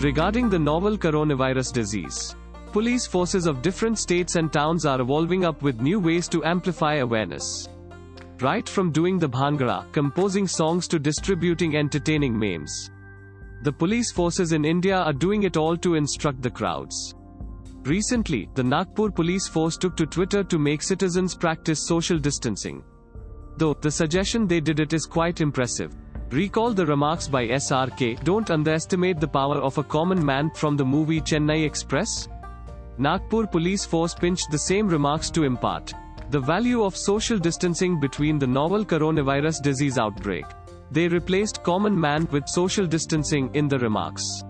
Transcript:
Regarding the novel coronavirus disease, police forces of different states and towns are evolving up with new ways to amplify awareness. Right from doing the bhangra, composing songs to distributing entertaining memes. The police forces in India are doing it all to instruct the crowds. Recently, the Nagpur police force took to Twitter to make citizens practice social distancing. Though, the suggestion they did it is quite impressive. Recall the remarks by SRK, don't underestimate the power of a common man from the movie Chennai Express? Nagpur police force pinched the same remarks to impart the value of social distancing between the novel coronavirus disease outbreak. They replaced common man with social distancing in the remarks.